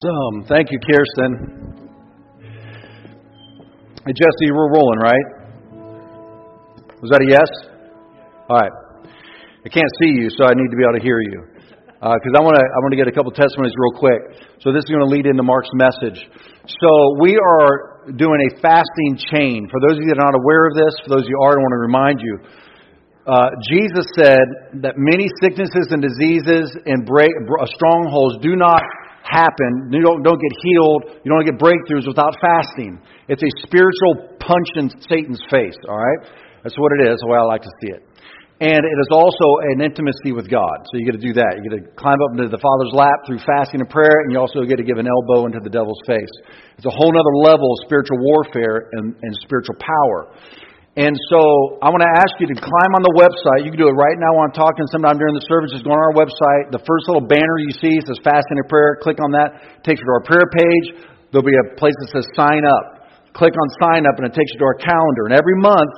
Um, thank you, Kirsten. Hey, Jesse, we're rolling, right? Was that a yes? All right. I can't see you, so I need to be able to hear you. Because uh, I want to, I want to get a couple testimonies real quick. So this is going to lead into Mark's message. So we are doing a fasting chain. For those of you that are not aware of this, for those of you are, I want to remind you. Uh, Jesus said that many sicknesses and diseases and break, uh, strongholds do not happen. You don't, don't get healed. You don't get breakthroughs without fasting. It's a spiritual punch in Satan's face, all right? That's what it is, the way I like to see it. And it is also an intimacy with God. So you get to do that. You get to climb up into the Father's lap through fasting and prayer, and you also get to give an elbow into the devil's face. It's a whole other level of spiritual warfare and, and spiritual power. And so I want to ask you to climb on the website. You can do it right now while I'm talking sometime during the service. Just go on our website. The first little banner you see says Fasting and Prayer. Click on that. It takes you to our prayer page. There'll be a place that says Sign Up. Click on Sign Up and it takes you to our calendar. And every month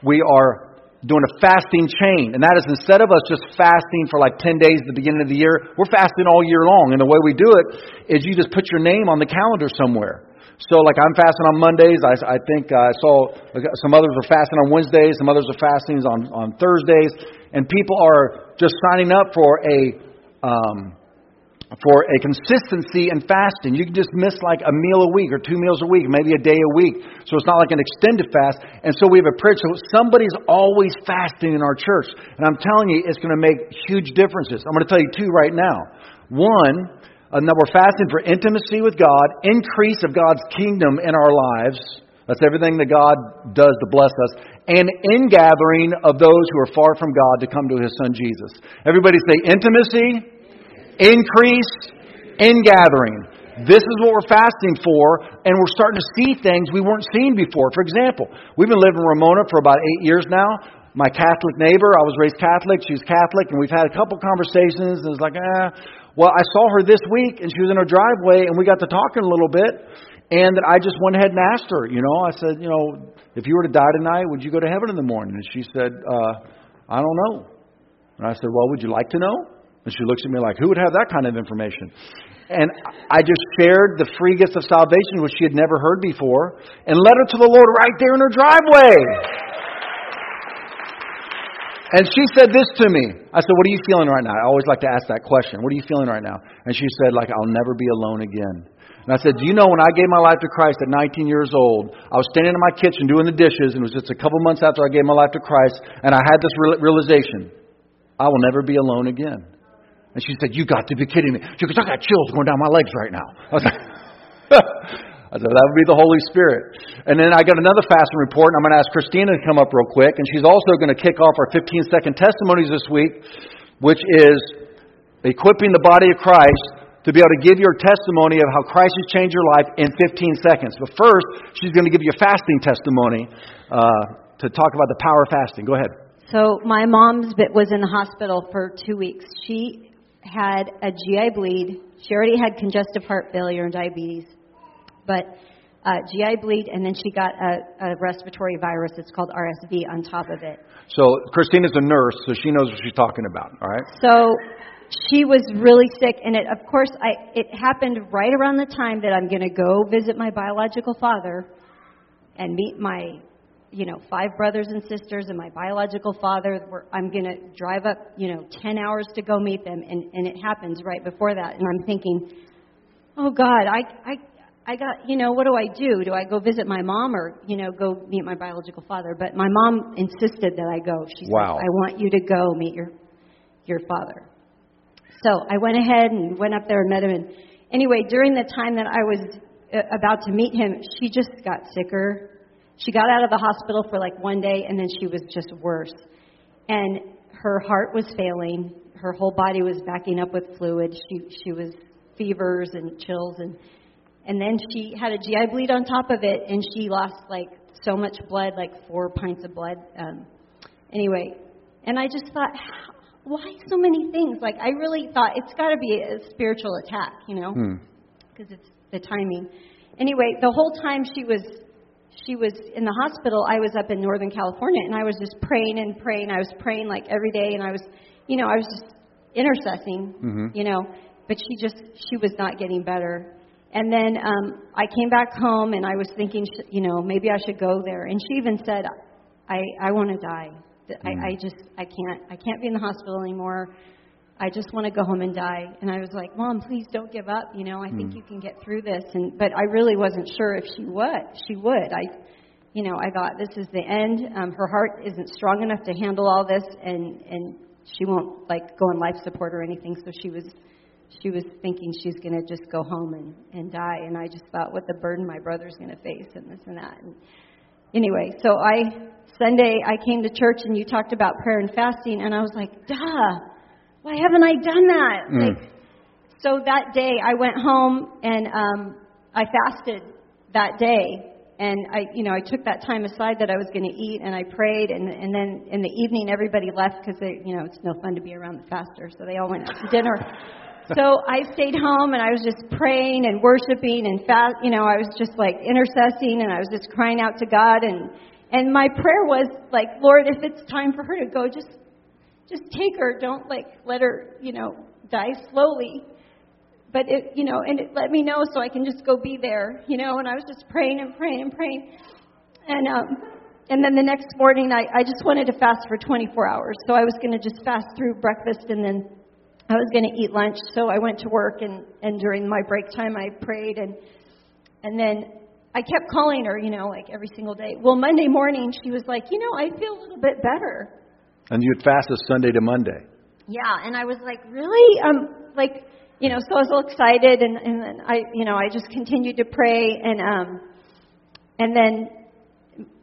we are doing a fasting chain. And that is instead of us just fasting for like 10 days at the beginning of the year, we're fasting all year long. And the way we do it is you just put your name on the calendar somewhere. So, like, I'm fasting on Mondays. I, I think I saw some others are fasting on Wednesdays. Some others are fasting on, on Thursdays. And people are just signing up for a, um, for a consistency in fasting. You can just miss like a meal a week or two meals a week, maybe a day a week. So it's not like an extended fast. And so we have a prayer. So somebody's always fasting in our church. And I'm telling you, it's going to make huge differences. I'm going to tell you two right now. One, and that we're fasting for intimacy with God, increase of God's kingdom in our lives. That's everything that God does to bless us. And ingathering of those who are far from God to come to His Son Jesus. Everybody say intimacy, increase, ingathering. This is what we're fasting for, and we're starting to see things we weren't seeing before. For example, we've been living in Ramona for about eight years now. My Catholic neighbor, I was raised Catholic, she's Catholic, and we've had a couple conversations, and it's like, ah, well, I saw her this week, and she was in her driveway, and we got to talking a little bit. And that I just went ahead and asked her, you know, I said, you know, if you were to die tonight, would you go to heaven in the morning? And she said, uh, I don't know. And I said, well, would you like to know? And she looks at me like, who would have that kind of information? And I just shared the free gift of salvation, which she had never heard before, and led her to the Lord right there in her driveway. And she said this to me. I said, What are you feeling right now? I always like to ask that question. What are you feeling right now? And she said, like, I'll never be alone again. And I said, Do you know when I gave my life to Christ at 19 years old, I was standing in my kitchen doing the dishes, and it was just a couple months after I gave my life to Christ, and I had this realization I will never be alone again. And she said, You got to be kidding me. She goes, I got chills going down my legs right now. I was like, I said, that would be the Holy Spirit. And then I got another fasting report, and I'm going to ask Christina to come up real quick. And she's also going to kick off our 15 second testimonies this week, which is equipping the body of Christ to be able to give your testimony of how Christ has changed your life in 15 seconds. But first, she's going to give you a fasting testimony uh, to talk about the power of fasting. Go ahead. So, my mom's bit was in the hospital for two weeks. She had a GI bleed. She already had congestive heart failure and diabetes but uh, GI bleed, and then she got a, a respiratory virus. It's called RSV on top of it. So Christina's a nurse, so she knows what she's talking about. All right. So she was really sick, and it, of course, I, it happened right around the time that I'm going to go visit my biological father and meet my, you know, five brothers and sisters and my biological father. I'm going to drive up, you know, 10 hours to go meet them, and, and it happens right before that. And I'm thinking, oh God, I, I I got, you know, what do I do? Do I go visit my mom or, you know, go meet my biological father? But my mom insisted that I go. She wow. said, I want you to go meet your your father. So I went ahead and went up there and met him. And anyway, during the time that I was uh, about to meet him, she just got sicker. She got out of the hospital for like one day, and then she was just worse. And her heart was failing. Her whole body was backing up with fluid. She she was fevers and chills and and then she had a GI bleed on top of it, and she lost like so much blood, like four pints of blood. Um, anyway, and I just thought, why so many things? Like I really thought it's got to be a spiritual attack, you know, because hmm. it's the timing. Anyway, the whole time she was she was in the hospital, I was up in Northern California, and I was just praying and praying. I was praying like every day, and I was, you know, I was just intercessing, mm-hmm. you know. But she just she was not getting better. And then um, I came back home and I was thinking, you know, maybe I should go there. And she even said, I, I want to die. I, I just, I can't, I can't be in the hospital anymore. I just want to go home and die. And I was like, Mom, please don't give up. You know, I think you can get through this. And but I really wasn't sure if she would. She would. I, you know, I thought this is the end. Um, her heart isn't strong enough to handle all this, and and she won't like go on life support or anything. So she was, she was thinking she's going to just go home and and die. And I just thought, what the burden my brother's going to face, and this and that. And anyway, so I Sunday I came to church and you talked about prayer and fasting, and I was like, duh, why haven't I done that? Mm. Like, so that day I went home and um, I fasted that day, and I, you know, I took that time aside that I was going to eat, and I prayed, and and then in the evening everybody left because they, you know, it's no fun to be around the faster, so they all went out to dinner. So I stayed home and I was just praying and worshiping and fast, you know, I was just like intercessing and I was just crying out to God and and my prayer was like, Lord, if it's time for her to go, just just take her. Don't like let her, you know, die slowly. But it, you know, and it let me know so I can just go be there, you know. And I was just praying and praying and praying, and um, and then the next morning I I just wanted to fast for 24 hours. So I was going to just fast through breakfast and then I was going to eat lunch. So I went to work and and during my break time I prayed and and then I kept calling her, you know, like every single day. Well, Monday morning she was like, you know, I feel a little bit better. And you'd fast this Sunday to Monday. Yeah, and I was like, really? Um, like, you know, so I was all excited, and and then I, you know, I just continued to pray, and um, and then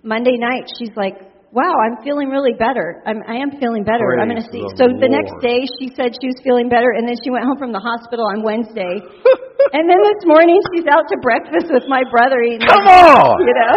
Monday night, she's like, wow, I'm feeling really better. I'm, I am feeling better. I'm going to see. the So the next day, she said she was feeling better, and then she went home from the hospital on Wednesday. and then this morning, she's out to breakfast with my brother eating. Come on! You know.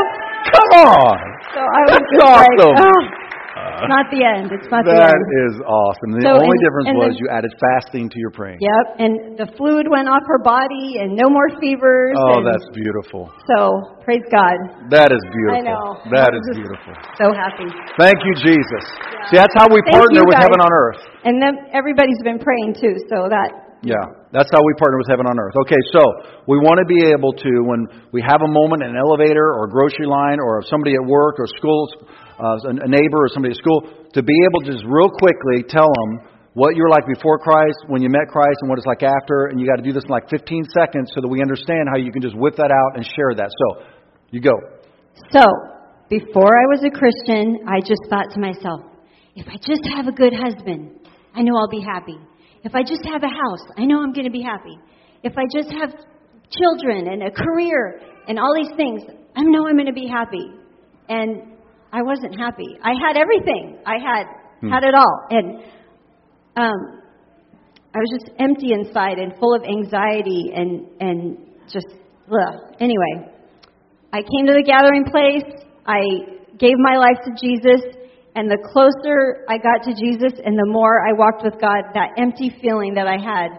Come on! So I was That's just like, awesome. Ah. "Ah, it's not the end. It's not the end. That is awesome. The So, only and- difference and was then- you added fasting to your praying. Yep, and the fluid went off her body, and no more fevers. Oh, that's beautiful. so praise God. That is beautiful. I know. That I'm is beautiful. So happy. Thank you, Jesus. See, that's how we Thank partner with heaven on earth. And then everybody's been praying too, so that Yeah, that's how we partner with heaven on earth. Okay, so we want to be able to, when we have a moment in an elevator or a grocery line or somebody at work or school, uh, a neighbor or somebody at school, to be able to just real quickly tell them what you were like before Christ, when you met Christ, and what it's like after. And you got to do this in like 15 seconds so that we understand how you can just whip that out and share that. So, you go. So, before I was a Christian, I just thought to myself, if I just have a good husband, I know I'll be happy. If I just have a house, I know I'm going to be happy. If I just have children and a career and all these things, I know I'm going to be happy. And I wasn't happy. I had everything. I had had it all. And um, I was just empty inside and full of anxiety and and just ugh. anyway. I came to the gathering place. I gave my life to Jesus, and the closer I got to Jesus, and the more I walked with God, that empty feeling that I had,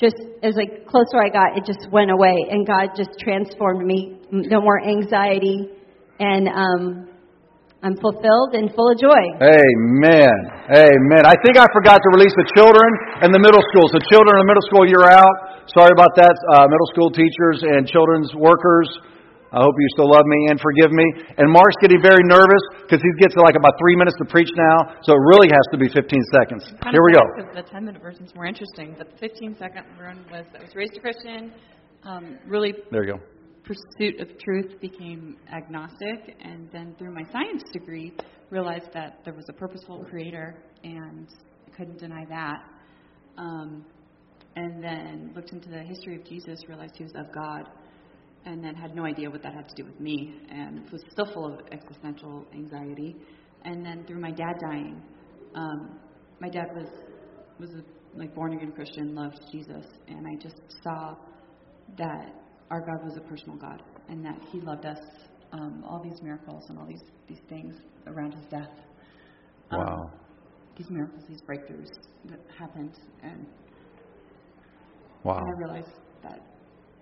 just as like closer I got, it just went away, and God just transformed me. No more anxiety, and um, I'm fulfilled and full of joy. Amen. Amen. I think I forgot to release the children and the middle school. So, children in the middle school, you're out. Sorry about that, uh, middle school teachers and children's workers. I hope you still love me and forgive me. And Mark's getting very nervous because he gets like about three minutes to preach now, so it really has to be 15 seconds. Here we go. Because the 10 minute version is more interesting, but the 15 second one was I was raised a Christian, um, really There you go. Pursuit of truth became agnostic, and then through my science degree realized that there was a purposeful creator, and I couldn't deny that. Um, and then looked into the history of Jesus, realized he was of God, and then had no idea what that had to do with me, and was still full of existential anxiety. And then through my dad dying, um, my dad was was a like born again Christian, loved Jesus, and I just saw that our God was a personal God, and that He loved us. Um, all these miracles and all these these things around His death. Um, Wow. These miracles, these breakthroughs that happened, and Wow. and I realized that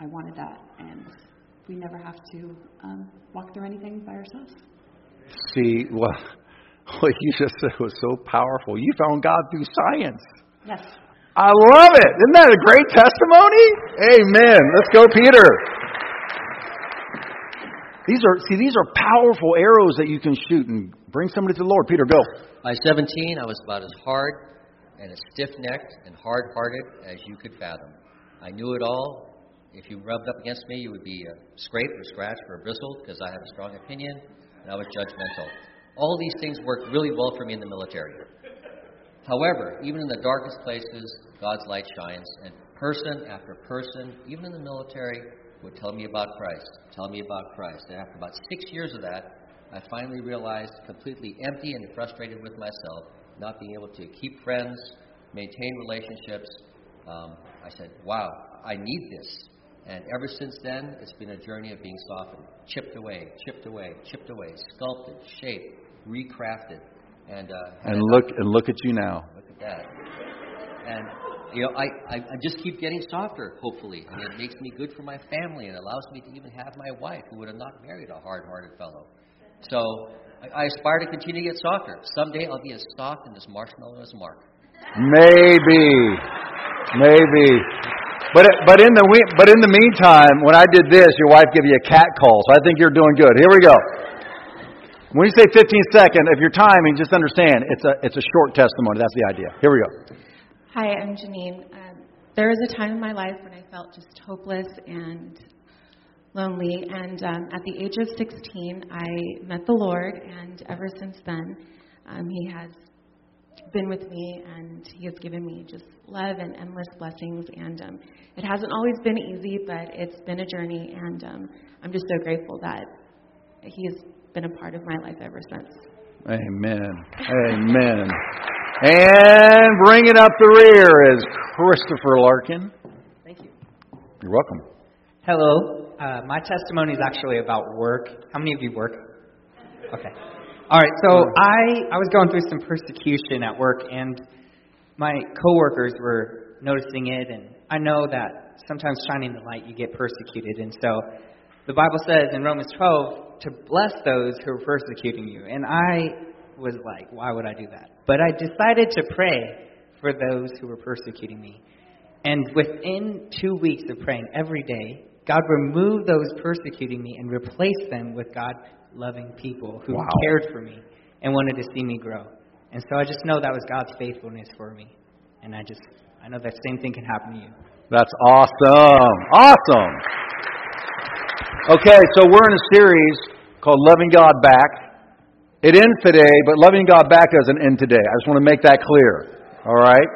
I wanted that, and we never have to um, walk through anything by ourselves. See, well, what you just said was so powerful. You found God through science. Yes. I love it. Isn't that a great testimony? Amen. Let's go, Peter. These are see these are powerful arrows that you can shoot and bring somebody to the Lord. Peter, go. By 17, I was about as hard and as stiff-necked and hard-hearted as you could fathom. I knew it all. If you rubbed up against me, you would be a scrape or scratch or a bristle because I had a strong opinion and I was judgmental. All these things worked really well for me in the military. However, even in the darkest places, God's light shines, and person after person, even in the military, would tell me about Christ, tell me about Christ. And after about six years of that, I finally realized, completely empty and frustrated with myself, not being able to keep friends, maintain relationships. Um, I said, wow, I need this. And ever since then, it's been a journey of being softened, chipped away, chipped away, chipped away, sculpted, shaped, recrafted. And, uh, and look and look at you now. Look at that. And you know, I, I, I just keep getting softer, hopefully, and it makes me good for my family and allows me to even have my wife, who would have not married a hard-hearted fellow. So I, I aspire to continue to get softer. Someday I'll be as soft and as marshmallow as Mark. Maybe, maybe. But but in the but in the meantime, when I did this, your wife gave you a cat call. So I think you're doing good. Here we go. When you say 15 second, if you're timing, just understand it's a it's a short testimony. That's the idea. Here we go. Hi, I'm Janine. Um, there was a time in my life when I felt just hopeless and lonely, and um, at the age of 16, I met the Lord, and ever since then, um, He has been with me, and He has given me just love and endless blessings. And um, it hasn't always been easy, but it's been a journey, and um, I'm just so grateful that He has been a part of my life ever since. Amen. Amen. And bringing up the rear is Christopher Larkin. Thank you. You're welcome. Hello. Uh, my testimony is actually about work. How many of you work? Okay. All right. So I I was going through some persecution at work, and my coworkers were noticing it, and I know that sometimes shining the light you get persecuted, and so the Bible says in Romans 12 to bless those who are persecuting you, and I was like, why would I do that? But I decided to pray for those who were persecuting me. And within two weeks of praying every day, God removed those persecuting me and replaced them with God loving people who wow. cared for me and wanted to see me grow. And so I just know that was God's faithfulness for me. And I just, I know that same thing can happen to you. That's awesome. Awesome. Okay, so we're in a series called Loving God Back. It ends today, but loving God back doesn't end today. I just want to make that clear. All right?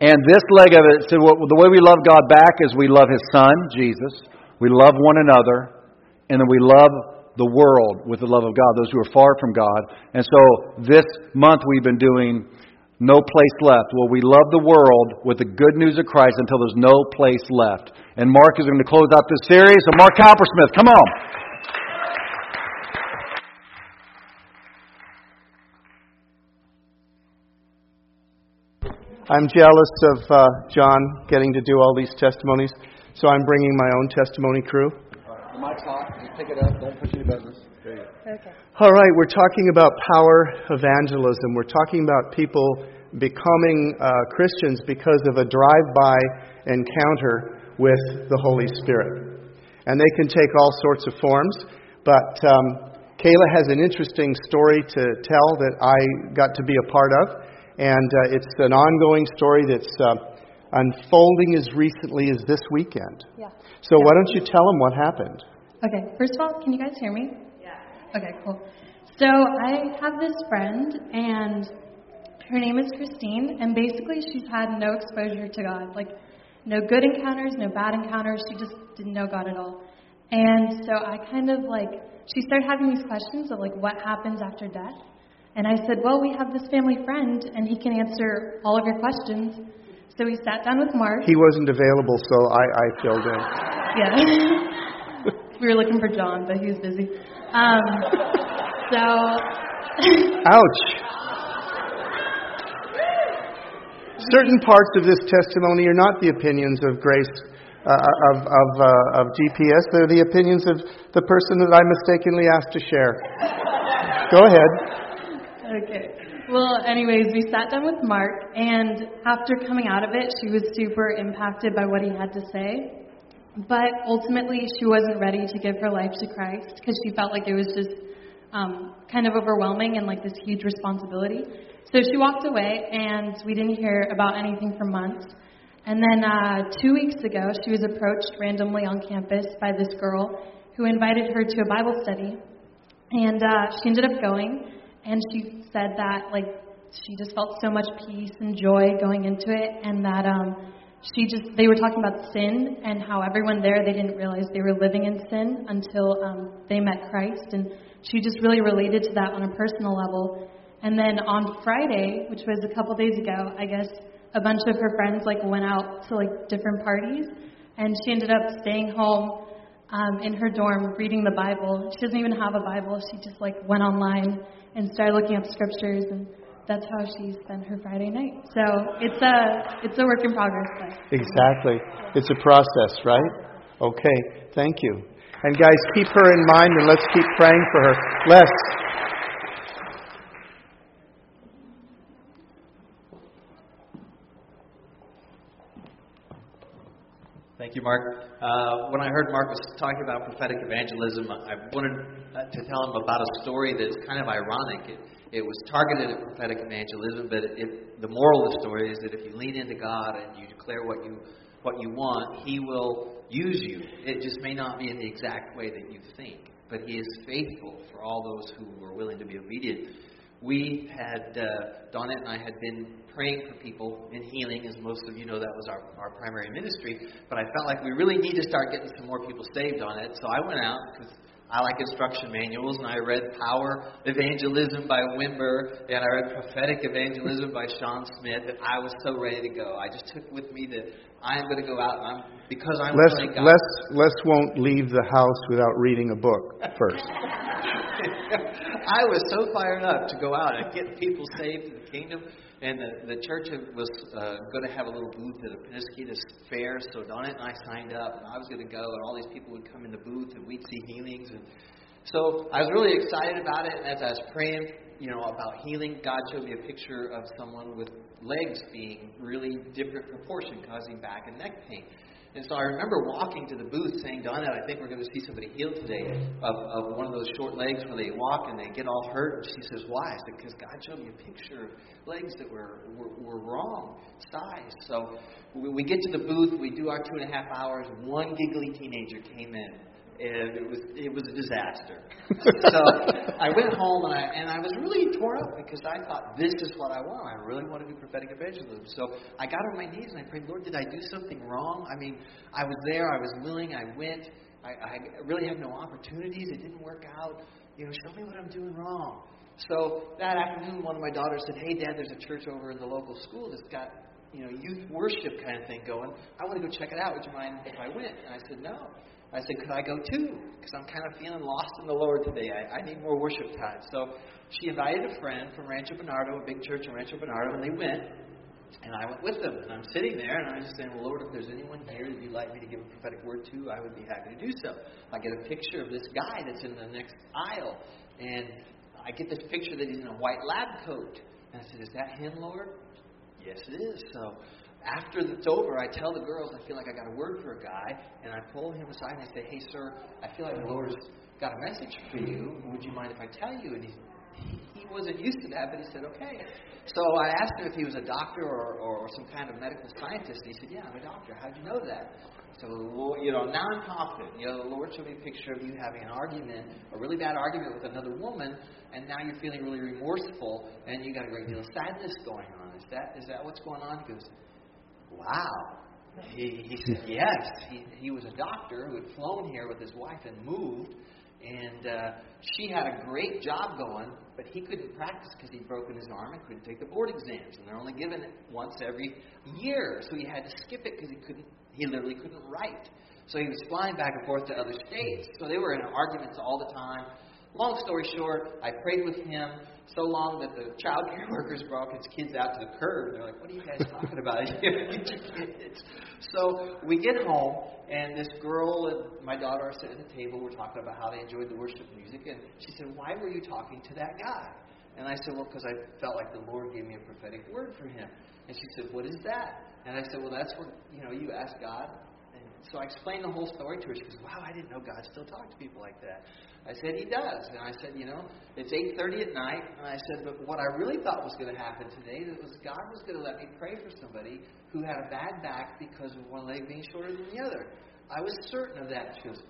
And this leg of it, so the way we love God back is we love His Son, Jesus. We love one another. And then we love the world with the love of God, those who are far from God. And so this month we've been doing No Place Left. Well, we love the world with the good news of Christ until there's no place left. And Mark is going to close out this series. So, Mark Cowpersmith, come on. I'm jealous of uh, John getting to do all these testimonies, so I'm bringing my own testimony crew. The mic's hot. You pick it up. Don't push any buttons. Okay. All right, we're talking about power evangelism. We're talking about people becoming uh, Christians because of a drive-by encounter with the Holy Spirit, and they can take all sorts of forms. But um, Kayla has an interesting story to tell that I got to be a part of. And uh, it's an ongoing story that's uh, unfolding as recently as this weekend. Yeah. So yeah. why don't you tell them what happened? Okay. First of all, can you guys hear me? Okay, cool. So I have this friend, and her name is Christine, and basically she's had no exposure to God. Like, no good encounters, no bad encounters. She just didn't know God at all. And so I kind of like, she started having these questions of like, what happens after death? And I said, Well, we have this family friend, and he can answer all of your questions. So we sat down with Mark. He wasn't available, so I, I filled in. Yeah. we were looking for John, but he was busy. Um, so. Ouch. Certain parts of this testimony are not the opinions of Grace, uh, of, of, uh, of GPS. They're the opinions of the person that I mistakenly asked to share. Go ahead. Okay. well, anyways, we sat down with Mark, and after coming out of it, she was super impacted by what he had to say. But ultimately, she wasn't ready to give her life to Christ because she felt like it was just um, kind of overwhelming and like this huge responsibility. So she walked away, and we didn't hear about anything for months. And then uh, two weeks ago, she was approached randomly on campus by this girl who invited her to a Bible study. And uh, she ended up going, and she said that like she just felt so much peace and joy going into it, and that um, she just they were talking about sin and how everyone there they didn't realize they were living in sin until um, they met Christ, and she just really related to that on a personal level. And then on Friday, which was a couple days ago, I guess a bunch of her friends like went out to like different parties, and she ended up staying home um, in her dorm reading the Bible. She doesn't even have a Bible. She just like went online and started looking up scriptures, and that's how she spent her Friday night. So it's a it's a work in progress. But. Exactly. It's a process, right? Okay. Thank you. And guys, keep her in mind, and let's keep praying for her. Les. Thank you, Mark. Uh, when I heard Mark was talking about prophetic evangelism, I wanted uh, to tell him about a story that's kind of ironic. It, it was targeted at prophetic evangelism, but it, the moral of the story is that if you lean into God and you declare what you what you want, He will use you. It just may not be in the exact way that you think, but He is faithful for all those who are willing to be obedient we had, uh, Donette and I had been praying for people in healing, as most of you know that was our, our primary ministry. But I felt like we really need to start getting some more people saved on it. So I went out because I like instruction manuals, and I read Power Evangelism by Wimber, and I read Prophetic Evangelism by Sean Smith, and I was so ready to go. I just took with me that I am going to go out, and I'm because I'm Les, really God. Les, Les won't leave the house without reading a book first. I was so fired up to go out and get people saved in the kingdom. And the, the church was uh, going to have a little booth at a Penasquitos fair, so Donette and I signed up, and I was going to go, and all these people would come in the booth, and we'd see healings. And so I was really excited about it. And as I was praying, you know, about healing, God showed me a picture of someone with legs being really different proportion, causing back and neck pain. And so I remember walking to the booth saying, Donna, I think we're going to see somebody healed today of, of one of those short legs where they walk and they get all hurt. And she says, Why? I said, Because God showed me a picture of legs that were, were, were wrong size. So we, we get to the booth, we do our two and a half hours. One giggly teenager came in and it was it was a disaster. so I went home and I and I was really torn up because I thought this is what I want. I really want to do prophetic evangelism. So I got on my knees and I prayed, Lord, did I do something wrong? I mean, I was there, I was willing, I went. I, I really had no opportunities. It didn't work out. You know, show me what I'm doing wrong. So that afternoon, one of my daughters said, "Hey, Dad, there's a church over in the local school that's got you know youth worship kind of thing going. I want to go check it out. Would you mind if I went?" And I said, "No." I said, Could I go too? Because I'm kind of feeling lost in the Lord today. I, I need more worship time. So she invited a friend from Rancho Bernardo, a big church in Rancho Bernardo, and they went. And I went with them. And I'm sitting there, and I'm just saying, Well, Lord, if there's anyone here that you'd like me to give a prophetic word to, I would be happy to do so. I get a picture of this guy that's in the next aisle. And I get this picture that he's in a white lab coat. And I said, Is that him, Lord? Yes, it is. So after it's over, I tell the girls I feel like I got a word for a guy, and I pull him aside and I say, "Hey, sir, I feel like the Lord has got a message for you. Would you mind if I tell you?" And he he wasn't used to that, but he said, "Okay." So I asked him if he was a doctor or, or some kind of medical scientist. And he said, "Yeah, I'm a doctor. How'd you know that?" So you know, now I'm confident. You know, the Lord showed me a picture of you having an argument, a really bad argument with another woman, and now you're feeling really remorseful, and you got a great deal of sadness going on. Is that is that what's going on? He goes, Wow. He, he said yes. He, he was a doctor who had flown here with his wife and moved, and uh, she had a great job going, but he couldn't practice because he'd broken his arm and couldn't take the board exams, and they're only given it once every year, so he had to skip it because he couldn't. He literally couldn't write. So he was flying back and forth to other states. So they were in arguments all the time. Long story short, I prayed with him so long that the child care workers brought his kids out to the curb. They're like, "What are you guys talking about? So we get home, and this girl and my daughter are sitting at the table. We're talking about how they enjoyed the worship music, and she said, "Why were you talking to that guy?" And I said, Well, because I felt like the Lord gave me a prophetic word for him. And she said, What is that? And I said, Well, that's where, you know, you ask God. So I explained the whole story to her. She goes, Wow, I didn't know God still talked to people like that. I said, He does. And I said, You know, it's 8.30 at night. And I said, But what I really thought was going to happen today was God was going to let me pray for somebody who had a bad back because of one leg being shorter than the other. I was certain of that. She goes,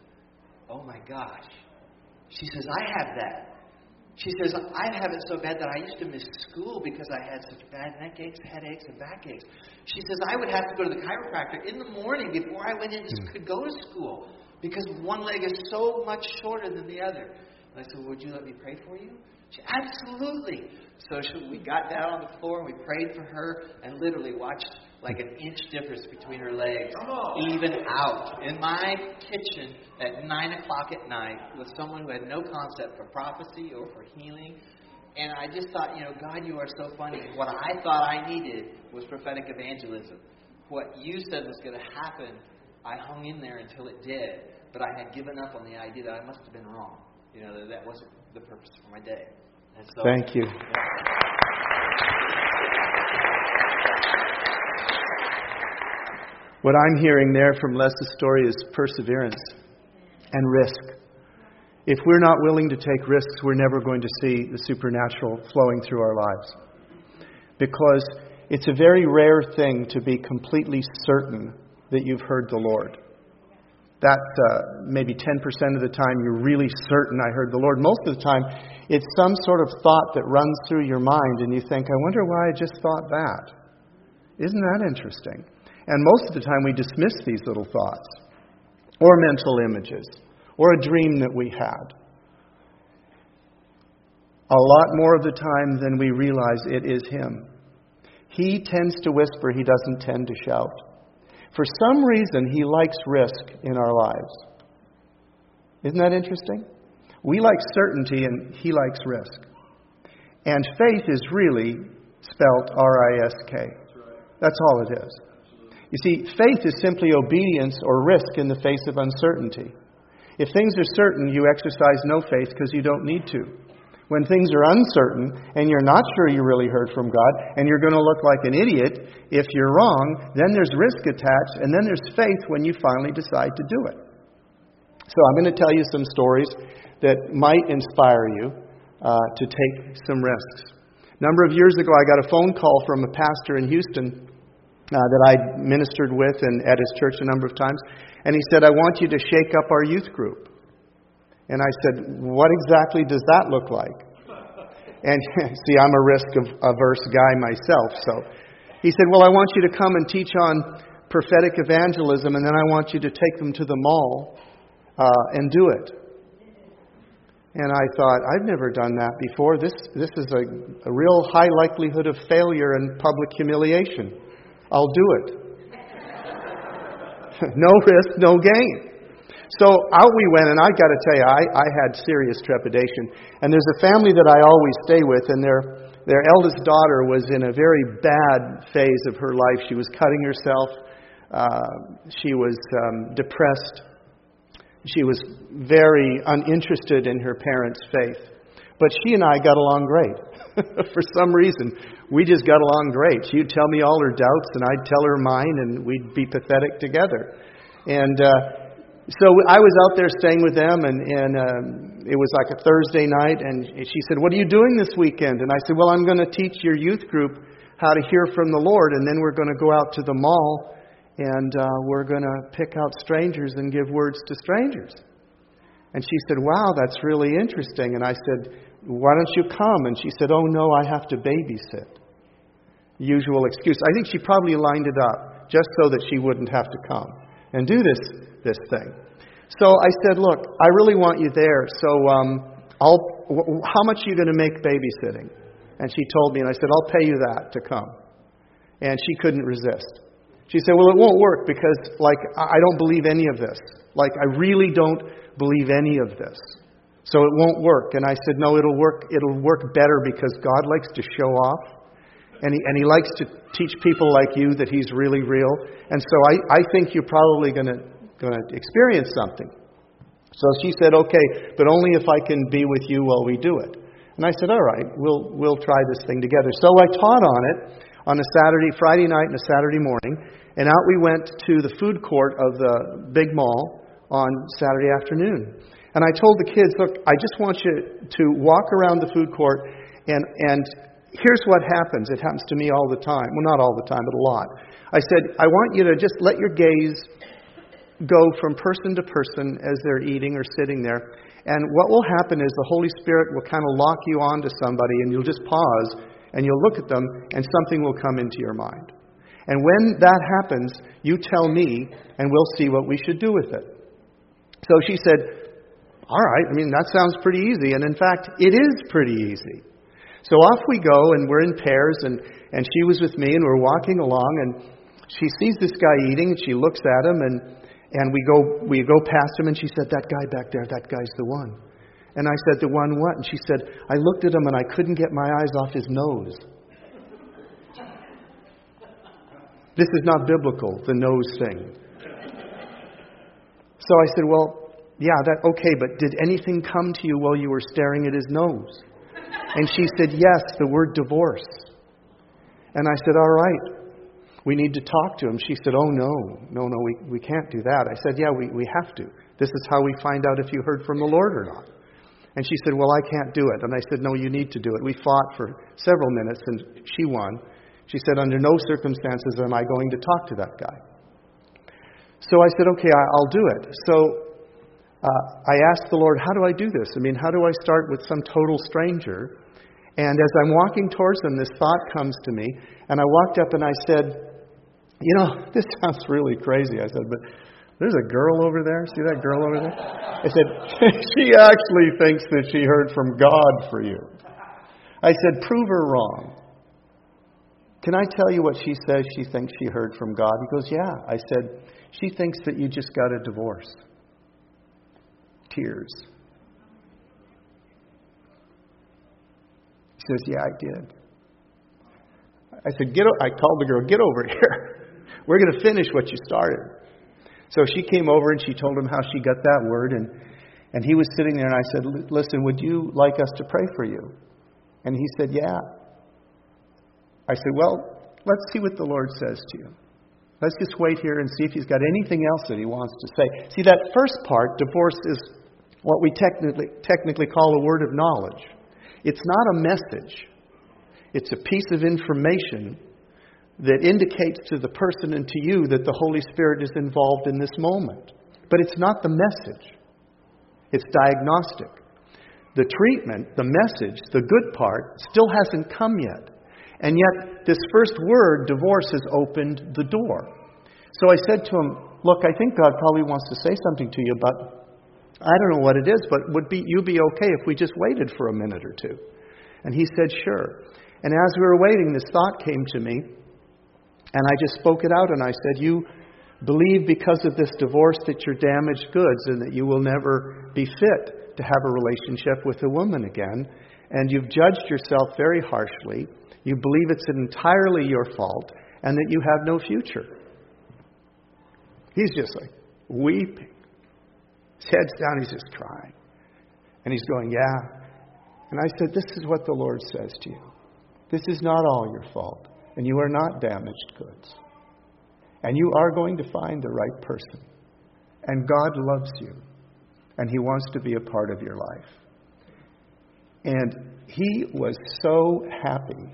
Oh my gosh. She says, I have that. She says, I have it so bad that I used to miss school because I had such bad neck aches, headaches, and back aches. She says, I would have to go to the chiropractor in the morning before I went in to, hmm. could go to school because one leg is so much shorter than the other. And I said, Would you let me pray for you? She, Absolutely. So she, we got down on the floor and we prayed for her and literally watched like an inch difference between her legs even out in my kitchen at 9 o'clock at night with someone who had no concept for prophecy or for healing. And I just thought, you know, God, you are so funny. What I thought I needed was prophetic evangelism. What you said was going to happen, I hung in there until it did. But I had given up on the idea that I must have been wrong. You know, that that wasn't the purpose for my day. And so, Thank you. What I'm hearing there from Les's story is perseverance and risk. If we're not willing to take risks, we're never going to see the supernatural flowing through our lives. Because it's a very rare thing to be completely certain that you've heard the Lord. That's uh, maybe 10% of the time you're really certain I heard the Lord. Most of the time, it's some sort of thought that runs through your mind, and you think, I wonder why I just thought that. Isn't that interesting? And most of the time, we dismiss these little thoughts, or mental images, or a dream that we had. A lot more of the time than we realize it is Him. He tends to whisper, He doesn't tend to shout. For some reason, He likes risk in our lives. Isn't that interesting? We like certainty, and He likes risk. And faith is really spelt R I S K. That's all it is. You see, faith is simply obedience or risk in the face of uncertainty. If things are certain, you exercise no faith because you don't need to. When things are uncertain and you're not sure you really heard from God and you're going to look like an idiot if you're wrong, then there's risk attached and then there's faith when you finally decide to do it. So I'm going to tell you some stories that might inspire you uh, to take some risks. A number of years ago, I got a phone call from a pastor in Houston uh, that I ministered with and at his church a number of times. And he said, I want you to shake up our youth group. And I said, What exactly does that look like? And see, I'm a risk averse guy myself. So he said, Well, I want you to come and teach on prophetic evangelism, and then I want you to take them to the mall uh, and do it. And I thought, I've never done that before. This, this is a, a real high likelihood of failure and public humiliation. I'll do it. no risk, no gain. So out we went, and I got to tell you, I, I had serious trepidation. And there's a family that I always stay with, and their, their eldest daughter was in a very bad phase of her life. She was cutting herself, uh, she was um, depressed, she was very uninterested in her parents' faith. But she and I got along great. For some reason, we just got along great. She'd tell me all her doubts, and I'd tell her mine, and we'd be pathetic together. And uh, so I was out there staying with them, and, and um, it was like a Thursday night, and she said, What are you doing this weekend? And I said, Well, I'm going to teach your youth group how to hear from the Lord, and then we're going to go out to the mall, and uh, we're going to pick out strangers and give words to strangers. And she said, Wow, that's really interesting. And I said, Why don't you come? And she said, Oh, no, I have to babysit. Usual excuse. I think she probably lined it up just so that she wouldn't have to come and do this, this thing. So I said, Look, I really want you there. So um, I'll, how much are you going to make babysitting? And she told me, and I said, I'll pay you that to come. And she couldn't resist. She said, Well, it won't work because, like, I don't believe any of this. Like, I really don't believe any of this. So it won't work. And I said, No, it'll work. It'll work better because God likes to show off. And he, and he likes to teach people like you that he's really real. And so I, I think you're probably going to going to experience something. So she said, Okay, but only if I can be with you while we do it. And I said, All right, we'll, we'll try this thing together. So I taught on it on a Saturday, Friday night, and a Saturday morning. And out we went to the food court of the big mall on Saturday afternoon. And I told the kids, Look, I just want you to walk around the food court, and, and here's what happens. It happens to me all the time. Well, not all the time, but a lot. I said, I want you to just let your gaze go from person to person as they're eating or sitting there. And what will happen is the Holy Spirit will kind of lock you onto somebody, and you'll just pause and you'll look at them, and something will come into your mind. And when that happens, you tell me, and we'll see what we should do with it. So she said, All right, I mean, that sounds pretty easy. And in fact, it is pretty easy. So off we go, and we're in pairs, and, and she was with me, and we're walking along, and she sees this guy eating, and she looks at him, and and we go, we go past him, and she said, That guy back there, that guy's the one. And I said, The one what? And she said, I looked at him and I couldn't get my eyes off his nose. This is not biblical, the nose thing. So I said, Well, yeah, that okay, but did anything come to you while you were staring at his nose? And she said, Yes, the word divorce. And I said, All right, we need to talk to him. She said, Oh, no, no, no, we, we can't do that. I said, Yeah, we, we have to. This is how we find out if you heard from the Lord or not. And she said, Well, I can't do it. And I said, No, you need to do it. We fought for several minutes, and she won. She said, Under no circumstances am I going to talk to that guy. So I said, Okay, I'll do it. So uh, I asked the Lord, How do I do this? I mean, how do I start with some total stranger? And as I'm walking towards them, this thought comes to me. And I walked up and I said, you know, this sounds really crazy. I said, but there's a girl over there. See that girl over there? I said, she actually thinks that she heard from God for you. I said, prove her wrong. Can I tell you what she says she thinks she heard from God? He goes, Yeah. I said, She thinks that you just got a divorce. Tears. He says, Yeah, I did. I said, get. O-. I called the girl, get over here. We're going to finish what you started. So she came over and she told him how she got that word. And, and he was sitting there, and I said, Listen, would you like us to pray for you? And he said, Yeah. I said, Well, let's see what the Lord says to you. Let's just wait here and see if he's got anything else that he wants to say. See, that first part, divorce, is what we technically, technically call a word of knowledge. It's not a message, it's a piece of information that indicates to the person and to you that the Holy Spirit is involved in this moment. But it's not the message, it's diagnostic. The treatment, the message, the good part, still hasn't come yet. And yet, this first word, divorce, has opened the door. So I said to him, Look, I think God probably wants to say something to you, but I don't know what it is, but would be, you be okay if we just waited for a minute or two? And he said, Sure. And as we were waiting, this thought came to me and I just spoke it out and I said, You believe because of this divorce that you're damaged goods and that you will never be fit to have a relationship with a woman again. And you've judged yourself very harshly. You believe it's entirely your fault and that you have no future. He's just like weeping. His head's down, he's just crying. And he's going, Yeah. And I said, This is what the Lord says to you. This is not all your fault and you are not damaged goods. And you are going to find the right person. And God loves you, and He wants to be a part of your life. And he was so happy.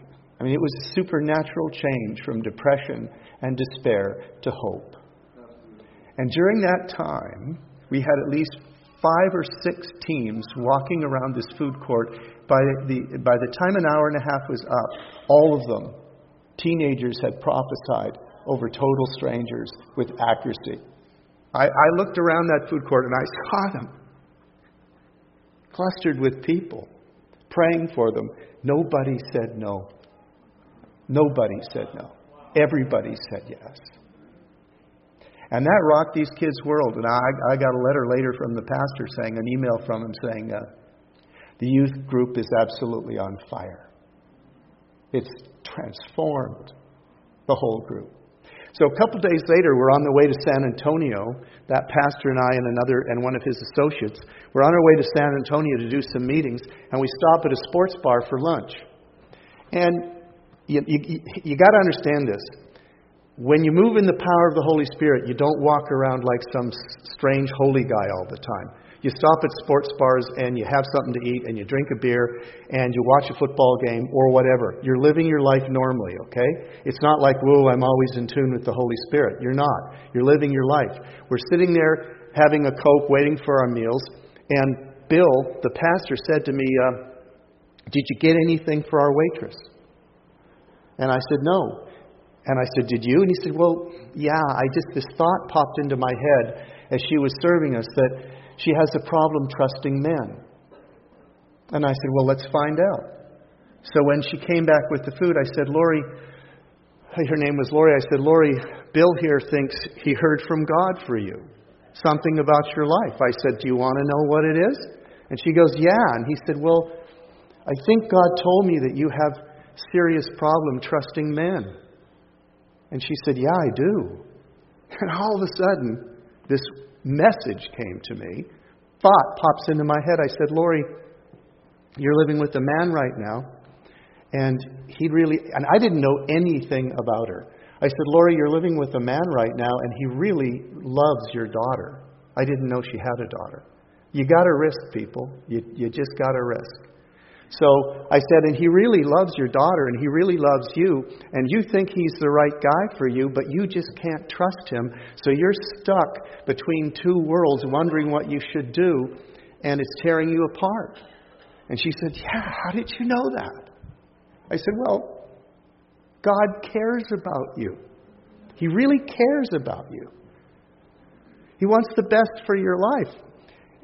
I mean, it was a supernatural change from depression and despair to hope. And during that time, we had at least five or six teams walking around this food court. By the, by the time an hour and a half was up, all of them teenagers had prophesied over total strangers with accuracy. I, I looked around that food court and I saw them clustered with people, praying for them. Nobody said no. Nobody said no. Everybody said yes. And that rocked these kids' world. And I, I got a letter later from the pastor saying, an email from him saying, uh, the youth group is absolutely on fire. It's transformed the whole group. So a couple days later, we're on the way to San Antonio. That pastor and I and another and one of his associates, we're on our way to San Antonio to do some meetings, and we stop at a sports bar for lunch. And you, you, you got to understand this. When you move in the power of the Holy Spirit, you don't walk around like some strange holy guy all the time. You stop at sports bars and you have something to eat and you drink a beer and you watch a football game or whatever. You're living your life normally, okay? It's not like, whoa, I'm always in tune with the Holy Spirit. You're not. You're living your life. We're sitting there having a Coke, waiting for our meals, and Bill, the pastor, said to me, uh, Did you get anything for our waitress? And I said, No. And I said, Did you? And he said, Well, yeah, I just, this thought popped into my head as she was serving us that she has a problem trusting men. And I said, Well, let's find out. So when she came back with the food, I said, Lori, her name was Lori. I said, Lori, Bill here thinks he heard from God for you. Something about your life. I said, Do you want to know what it is? And she goes, Yeah. And he said, Well, I think God told me that you have serious problem trusting men. And she said, Yeah, I do. And all of a sudden, this message came to me. Thought pops into my head. I said, Lori, you're living with a man right now. And he really, and I didn't know anything about her. I said, Lori, you're living with a man right now, and he really loves your daughter. I didn't know she had a daughter. You got to risk, people. You, you just got to risk. So I said, and he really loves your daughter and he really loves you, and you think he's the right guy for you, but you just can't trust him. So you're stuck between two worlds wondering what you should do, and it's tearing you apart. And she said, Yeah, how did you know that? I said, Well, God cares about you. He really cares about you. He wants the best for your life.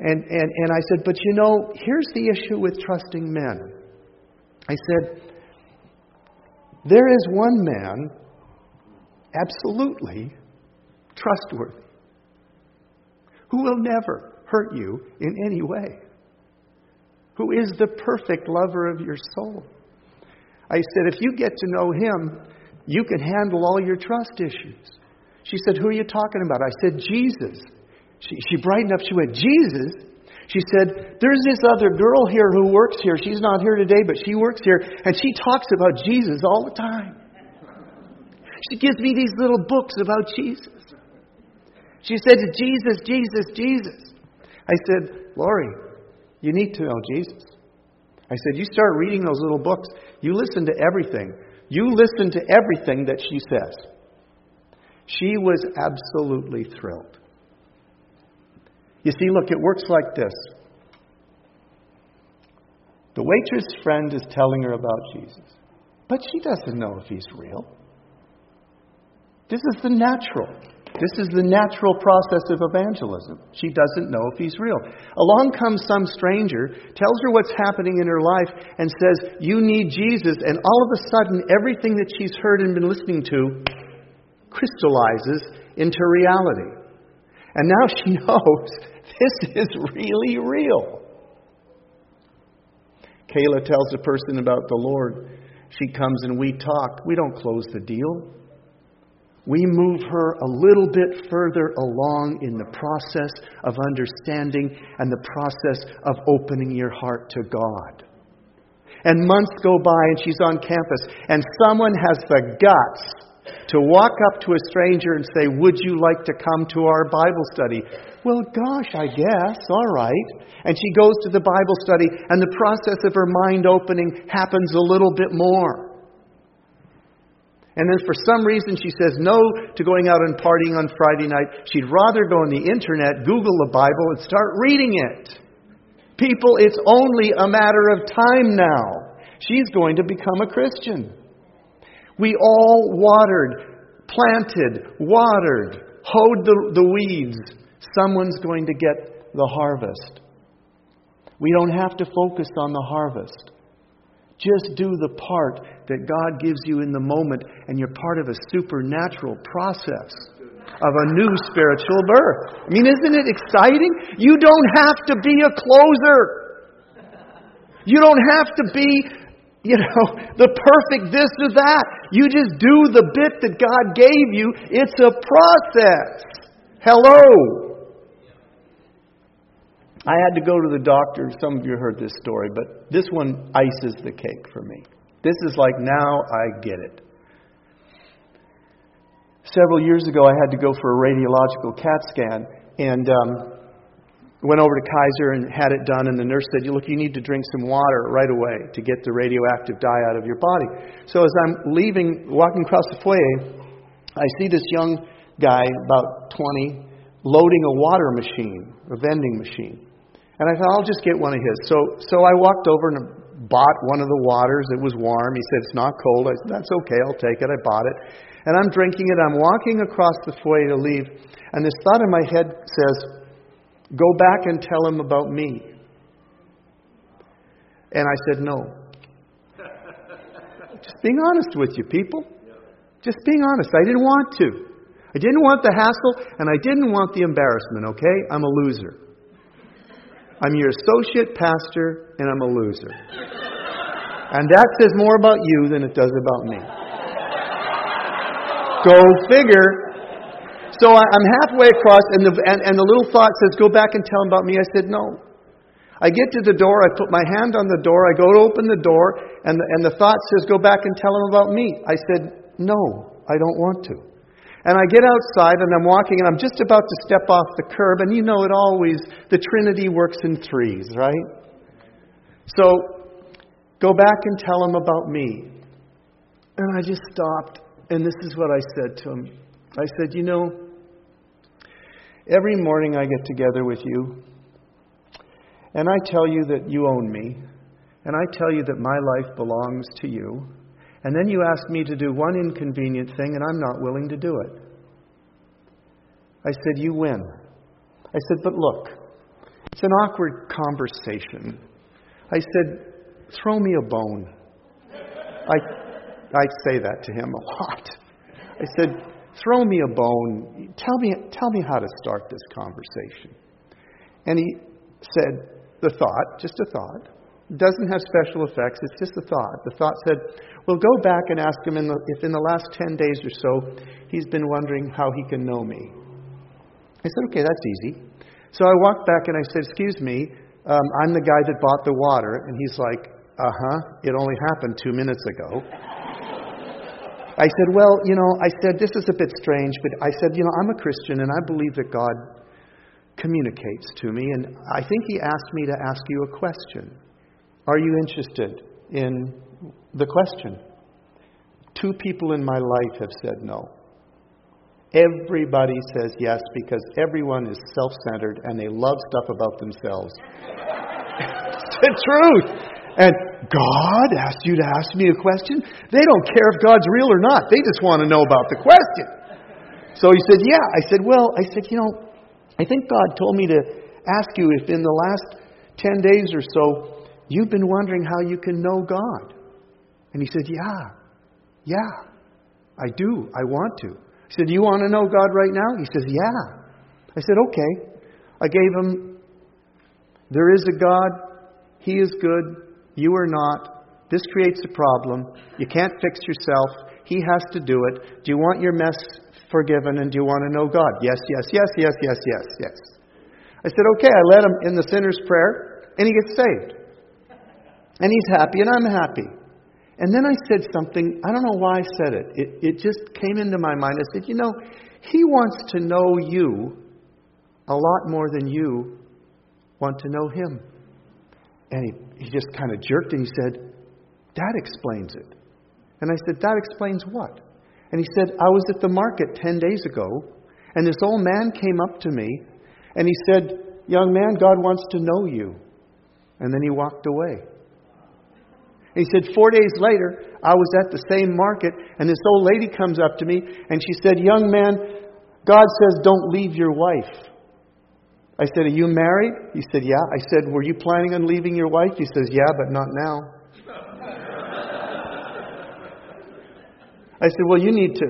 And, and, and I said, But you know, here's the issue with trusting men. I said, There is one man absolutely trustworthy who will never hurt you in any way, who is the perfect lover of your soul. I said, If you get to know him, you can handle all your trust issues. She said, Who are you talking about? I said, Jesus. She, she brightened up. She went, Jesus? She said, There's this other girl here who works here. She's not here today, but she works here, and she talks about Jesus all the time. She gives me these little books about Jesus. She said Jesus, Jesus, Jesus. I said, Lori, you need to know Jesus. I said, You start reading those little books, you listen to everything. You listen to everything that she says. She was absolutely thrilled. You see, look, it works like this. The waitress friend is telling her about Jesus, but she doesn't know if he's real. This is the natural. This is the natural process of evangelism. She doesn't know if he's real. Along comes some stranger, tells her what's happening in her life, and says, You need Jesus. And all of a sudden, everything that she's heard and been listening to crystallizes into reality. And now she knows this is really real. Kayla tells a person about the Lord. She comes and we talk. We don't close the deal. We move her a little bit further along in the process of understanding and the process of opening your heart to God. And months go by and she's on campus, and someone has the guts to walk up to a stranger and say, Would you like to come to our Bible study? Well, gosh, I guess, all right. And she goes to the Bible study, and the process of her mind opening happens a little bit more. And then for some reason she says no to going out and partying on Friday night. She'd rather go on the internet, Google the Bible, and start reading it. People, it's only a matter of time now. She's going to become a Christian. We all watered, planted, watered, hoed the, the weeds. Someone's going to get the harvest. We don't have to focus on the harvest. Just do the part that God gives you in the moment, and you're part of a supernatural process of a new spiritual birth. I mean, isn't it exciting? You don't have to be a closer. You don't have to be you know, the perfect this or that. You just do the bit that God gave you. It's a process. Hello. I had to go to the doctor. Some of you heard this story, but this one ices the cake for me. This is like, now I get it. Several years ago, I had to go for a radiological CAT scan, and um, went over to Kaiser and had it done, and the nurse said, You Look, you need to drink some water right away to get the radioactive dye out of your body. So as I'm leaving, walking across the foyer, I see this young guy, about 20, loading a water machine, a vending machine. And I thought, I'll just get one of his. So, so I walked over and bought one of the waters. It was warm. He said, It's not cold. I said, That's okay. I'll take it. I bought it. And I'm drinking it. I'm walking across the foyer to leave. And this thought in my head says, Go back and tell him about me. And I said, No. Just being honest with you, people. Just being honest. I didn't want to. I didn't want the hassle, and I didn't want the embarrassment, okay? I'm a loser. I'm your associate pastor, and I'm a loser. And that says more about you than it does about me. Go figure. So I'm halfway across, and the, and, and the little thought says, Go back and tell him about me. I said, No. I get to the door, I put my hand on the door, I go to open the door, and the, and the thought says, Go back and tell him about me. I said, No, I don't want to. And I get outside and I'm walking and I'm just about to step off the curb, and you know it always, the Trinity works in threes, right? So, go back and tell him about me. And I just stopped, and this is what I said to him. I said, You know, every morning I get together with you, and I tell you that you own me, and I tell you that my life belongs to you, and then you ask me to do one inconvenient thing, and I'm not willing to do it. I said, You win. I said, But look, it's an awkward conversation. I said, Throw me a bone. I, I say that to him a lot. I said, Throw me a bone. Tell me, tell me how to start this conversation. And he said, The thought, just a thought. Doesn't have special effects, it's just a thought. The thought said, Well, go back and ask him in the, if in the last 10 days or so he's been wondering how he can know me. I said, Okay, that's easy. So I walked back and I said, Excuse me, um, I'm the guy that bought the water. And he's like, Uh huh, it only happened two minutes ago. I said, Well, you know, I said, this is a bit strange, but I said, You know, I'm a Christian and I believe that God communicates to me. And I think He asked me to ask you a question. Are you interested in the question? Two people in my life have said no. Everybody says yes because everyone is self centered and they love stuff about themselves. it's the truth. And God asked you to ask me a question? They don't care if God's real or not. They just want to know about the question. So he said, Yeah. I said, Well, I said, You know, I think God told me to ask you if in the last 10 days or so you've been wondering how you can know God. And he said, Yeah. Yeah. I do. I want to. I said, Do You want to know God right now? He says, Yeah. I said, Okay. I gave him, There is a God. He is good. You are not. This creates a problem. You can't fix yourself. He has to do it. Do you want your mess forgiven and do you want to know God? Yes, yes, yes, yes, yes, yes, yes. I said, Okay. I led him in the sinner's prayer and he gets saved. And he's happy and I'm happy. And then I said something, I don't know why I said it. It, it just came into my mind. I said, You know, he wants to know you a lot more than you want to know him. And he, he just kind of jerked and he said, That explains it. And I said, That explains what? And he said, I was at the market 10 days ago, and this old man came up to me, and he said, Young man, God wants to know you. And then he walked away. He said, Four days later, I was at the same market, and this old lady comes up to me, and she said, Young man, God says, don't leave your wife. I said, Are you married? He said, Yeah. I said, Were you planning on leaving your wife? He says, Yeah, but not now. I said, Well, you need to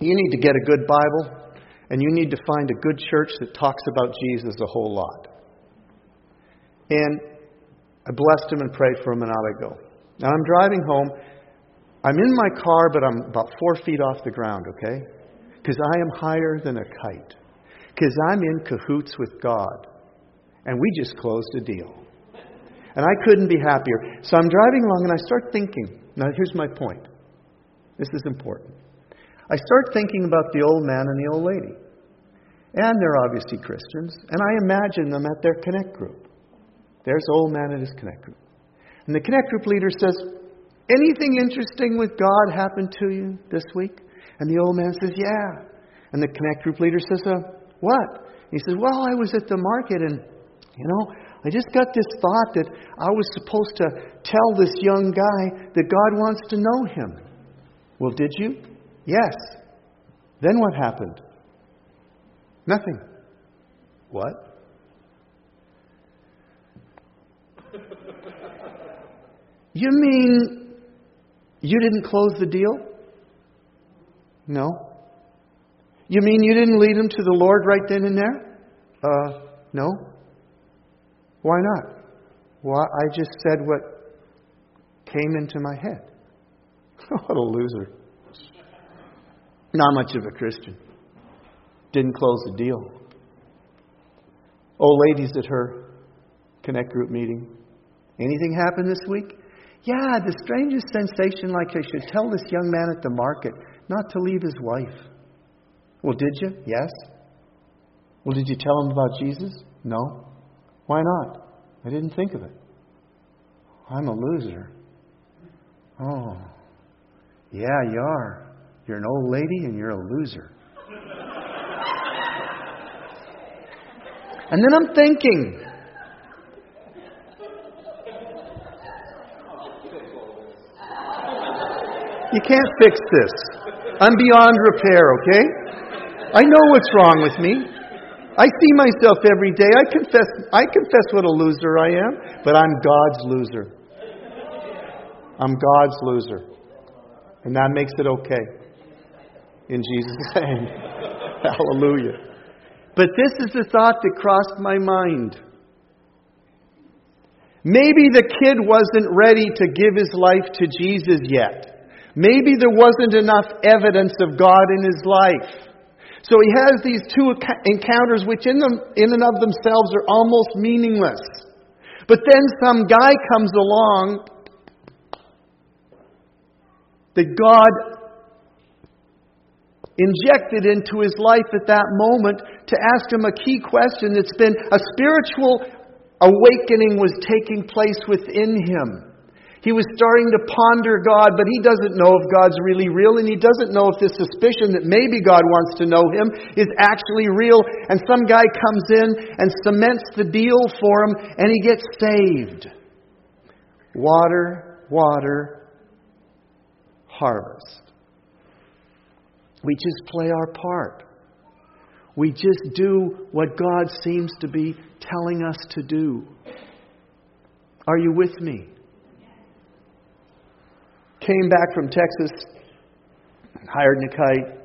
you need to get a good Bible and you need to find a good church that talks about Jesus a whole lot. And I blessed him and prayed for him and out I go. Now I'm driving home. I'm in my car, but I'm about four feet off the ground, okay? Because I am higher than a kite. Because I'm in cahoots with God. And we just closed a deal. And I couldn't be happier. So I'm driving along and I start thinking. Now, here's my point. This is important. I start thinking about the old man and the old lady. And they're obviously Christians. And I imagine them at their Connect group. There's old man at his Connect group. And the Connect group leader says, Anything interesting with God happened to you this week? And the old man says, Yeah. And the Connect group leader says, uh, What? He says, Well, I was at the market and, you know, I just got this thought that I was supposed to tell this young guy that God wants to know him. Well, did you? Yes. Then what happened? Nothing. What? You mean you didn't close the deal? No. You mean you didn't lead him to the Lord right then and there? Uh, no. Why not? Well, I just said what came into my head. what a loser. Not much of a Christian. Didn't close the deal. Old ladies at her Connect group meeting. Anything happened this week? Yeah, the strangest sensation like I should tell this young man at the market not to leave his wife. Well, did you? Yes. Well, did you tell him about Jesus? No. Why not? I didn't think of it. I'm a loser. Oh. Yeah, you are. You're an old lady and you're a loser. and then I'm thinking, You can't fix this. I'm beyond repair, okay? I know what's wrong with me. I see myself every day. I confess I confess what a loser I am, but I'm God's loser. I'm God's loser. And that makes it okay. In Jesus' name. Hallelujah. But this is the thought that crossed my mind. Maybe the kid wasn't ready to give his life to Jesus yet. Maybe there wasn't enough evidence of God in his life. So he has these two encounters which in, them, in and of themselves are almost meaningless. But then some guy comes along that God injected into his life at that moment to ask him a key question that's been a spiritual awakening was taking place within him. He was starting to ponder God, but he doesn't know if God's really real, and he doesn't know if this suspicion that maybe God wants to know him is actually real. And some guy comes in and cements the deal for him, and he gets saved. Water, water, harvest. We just play our part. We just do what God seems to be telling us to do. Are you with me? Came back from Texas, hired Nikai,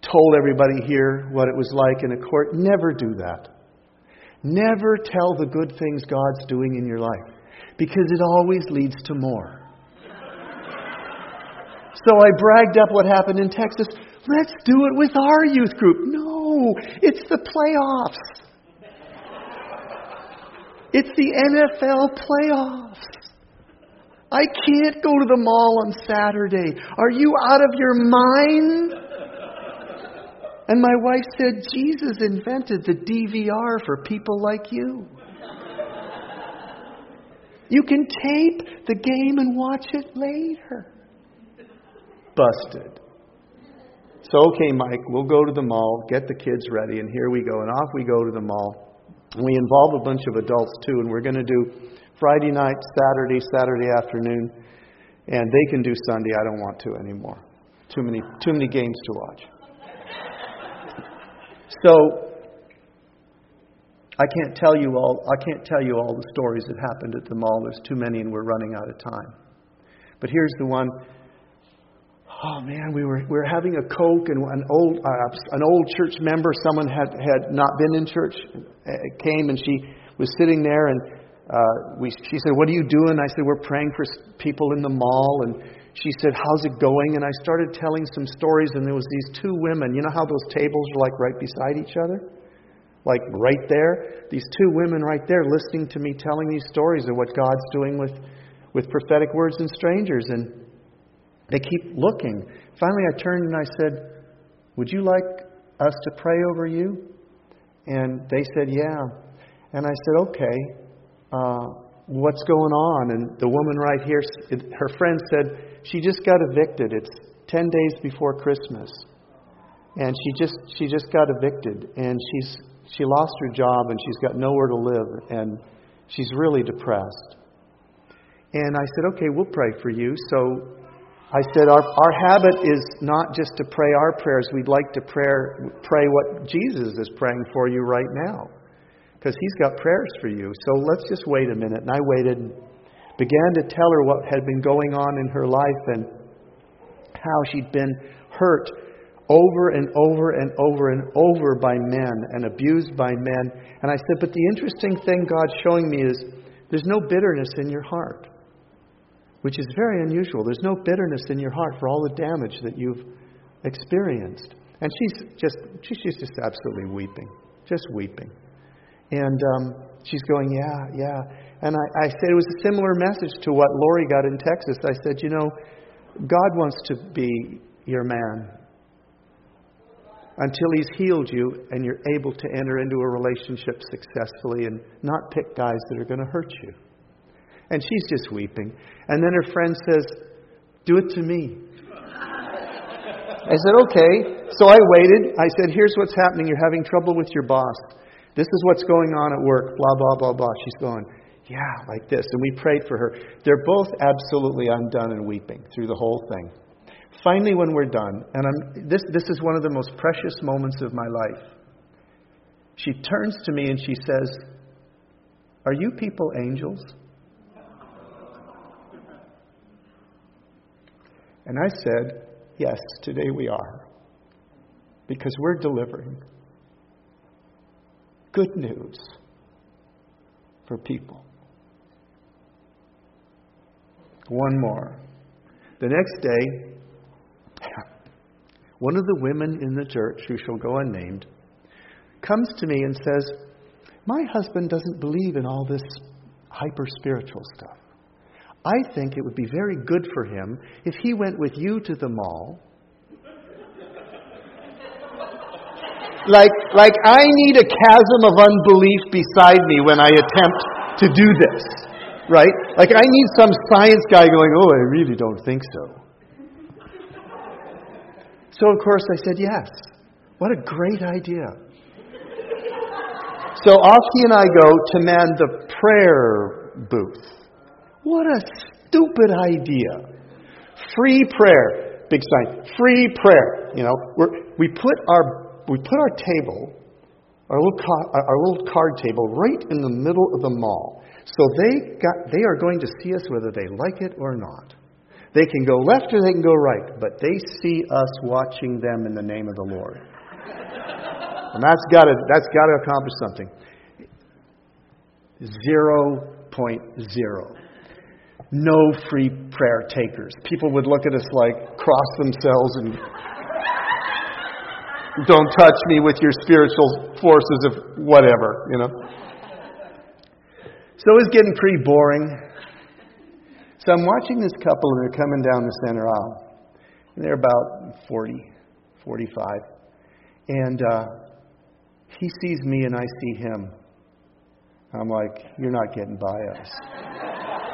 told everybody here what it was like in a court. Never do that. Never tell the good things God's doing in your life because it always leads to more. So I bragged up what happened in Texas. Let's do it with our youth group. No, it's the playoffs. It's the NFL playoffs. I can't go to the mall on Saturday. Are you out of your mind? And my wife said, Jesus invented the DVR for people like you. You can tape the game and watch it later. Busted. So, okay, Mike, we'll go to the mall, get the kids ready, and here we go. And off we go to the mall. And we involve a bunch of adults too, and we're going to do Friday night, Saturday, Saturday afternoon, and they can do Sunday. I don't want to anymore. Too many, too many games to watch. So I can't tell you all. I can't tell you all the stories that happened at the mall. There's too many, and we're running out of time. But here's the one. Oh man, we were we were having a coke, and an old uh, an old church member, someone had had not been in church, uh, came, and she was sitting there, and uh, we, she said, What are you doing? I said, We're praying for people in the mall. And she said, How's it going? And I started telling some stories, and there was these two women. You know how those tables are like right beside each other? Like right there? These two women right there listening to me telling these stories of what God's doing with, with prophetic words and strangers. And they keep looking. Finally, I turned and I said, Would you like us to pray over you? And they said, Yeah. And I said, Okay uh, what's going on? And the woman right here, her friend said, she just got evicted. It's 10 days before Christmas. And she just, she just got evicted. And she's, she lost her job and she's got nowhere to live. And she's really depressed. And I said, okay, we'll pray for you. So I said, our, our habit is not just to pray our prayers. We'd like to pray, pray what Jesus is praying for you right now because He's got prayers for you. So let's just wait a minute. And I waited and began to tell her what had been going on in her life and how she'd been hurt over and over and over and over by men and abused by men. And I said, But the interesting thing God's showing me is there's no bitterness in your heart, which is very unusual. There's no bitterness in your heart for all the damage that you've experienced. And she's just, she's just absolutely weeping, just weeping. And um, she's going, Yeah, yeah. And I, I said it was a similar message to what Lori got in Texas. I said, You know, God wants to be your man until He's healed you and you're able to enter into a relationship successfully and not pick guys that are going to hurt you. And she's just weeping. And then her friend says, Do it to me. I said, Okay. So I waited. I said, Here's what's happening. You're having trouble with your boss. This is what's going on at work, blah, blah, blah, blah. She's going, yeah, like this. And we prayed for her. They're both absolutely undone and weeping through the whole thing. Finally, when we're done, and I'm, this, this is one of the most precious moments of my life, she turns to me and she says, Are you people angels? And I said, Yes, today we are. Because we're delivering good news for people. One more. The next day, one of the women in the church, who shall go unnamed, comes to me and says, My husband doesn't believe in all this hyper spiritual stuff. I think it would be very good for him if he went with you to the mall like, like I need a chasm of unbelief beside me when I attempt to do this, right? Like I need some science guy going, oh, I really don't think so. So, of course, I said yes. What a great idea. So off he and I go to man the prayer booth. What a stupid idea. Free prayer. Big sign. Free prayer. You know, we put our we put our table, our little, our little card table, right in the middle of the mall. So they, got, they are going to see us whether they like it or not. They can go left or they can go right, but they see us watching them in the name of the Lord. and that's got to that's got to accomplish something. Zero point zero. No free prayer takers. People would look at us like cross themselves and don't touch me with your spiritual forces of whatever, you know. So it was getting pretty boring. So I'm watching this couple, and they're coming down the center aisle. And they're about 40, 45. And uh, he sees me, and I see him. I'm like, You're not getting by us.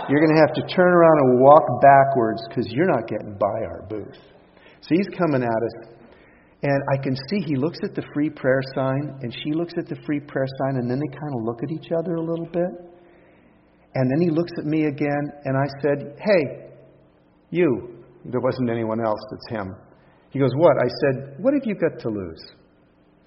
You're going to have to turn around and walk backwards because you're not getting by our booth. So he's coming at us. And I can see he looks at the free prayer sign, and she looks at the free prayer sign, and then they kind of look at each other a little bit. And then he looks at me again, and I said, Hey, you. There wasn't anyone else, it's him. He goes, What? I said, What have you got to lose?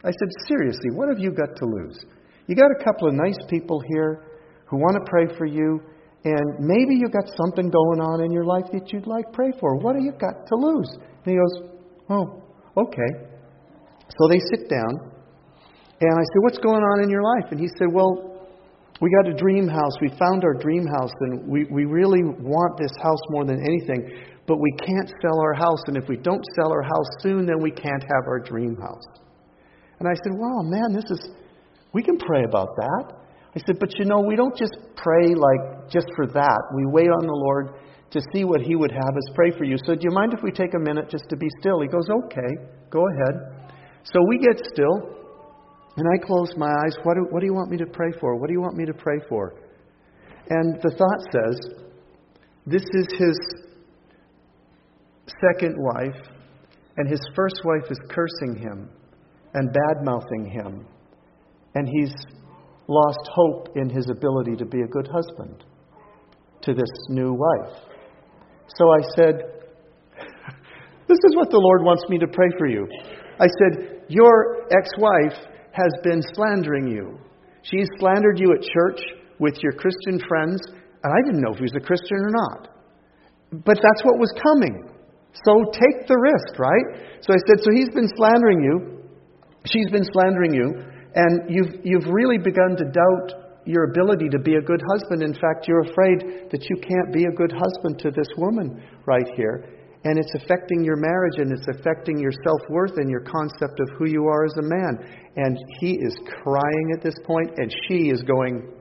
I said, Seriously, what have you got to lose? You got a couple of nice people here who want to pray for you, and maybe you got something going on in your life that you'd like pray for. What have you got to lose? And he goes, Oh, okay. So they sit down, and I said, What's going on in your life? And he said, Well, We got a dream house. We found our dream house, and we, we really want this house more than anything, but we can't sell our house. And if we don't sell our house soon, then we can't have our dream house. And I said, Wow, man, this is, we can pray about that. I said, But you know, we don't just pray like just for that. We wait on the Lord to see what He would have us pray for you. So, do you mind if we take a minute just to be still? He goes, Okay, go ahead. So we get still. And I close my eyes. What do, what do you want me to pray for? What do you want me to pray for? And the thought says, This is his second wife, and his first wife is cursing him and bad mouthing him. And he's lost hope in his ability to be a good husband to this new wife. So I said, This is what the Lord wants me to pray for you. I said, Your ex wife has been slandering you. She's slandered you at church with your Christian friends, and I didn't know if he was a Christian or not. But that's what was coming. So take the risk, right? So I said, So he's been slandering you. She's been slandering you, and you've, you've really begun to doubt your ability to be a good husband. In fact, you're afraid that you can't be a good husband to this woman right here and it's affecting your marriage and it's affecting your self worth and your concept of who you are as a man. And he is crying at this point, and she is going,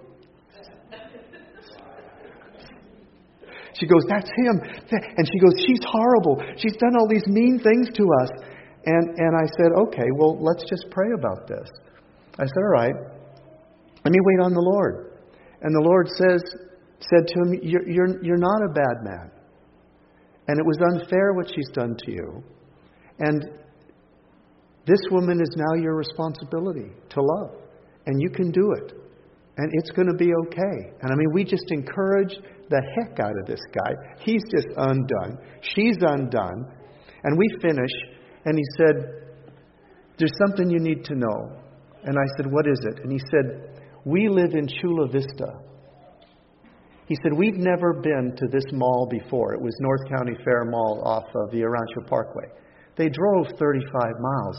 She goes, That's him. And she goes, She's horrible. She's done all these mean things to us. And, and I said, Okay, well, let's just pray about this. I said, All right, let me wait on the Lord. And the Lord says, said to him, You're, you're, you're not a bad man. And it was unfair what she's done to you. And this woman is now your responsibility to love. And you can do it. And it's going to be okay. And I mean, we just encourage the heck out of this guy. He's just undone. She's undone. And we finish, and he said, There's something you need to know. And I said, What is it? And he said, We live in Chula Vista. He said, We've never been to this mall before. It was North County Fair Mall off of the Rancho Parkway. They drove 35 miles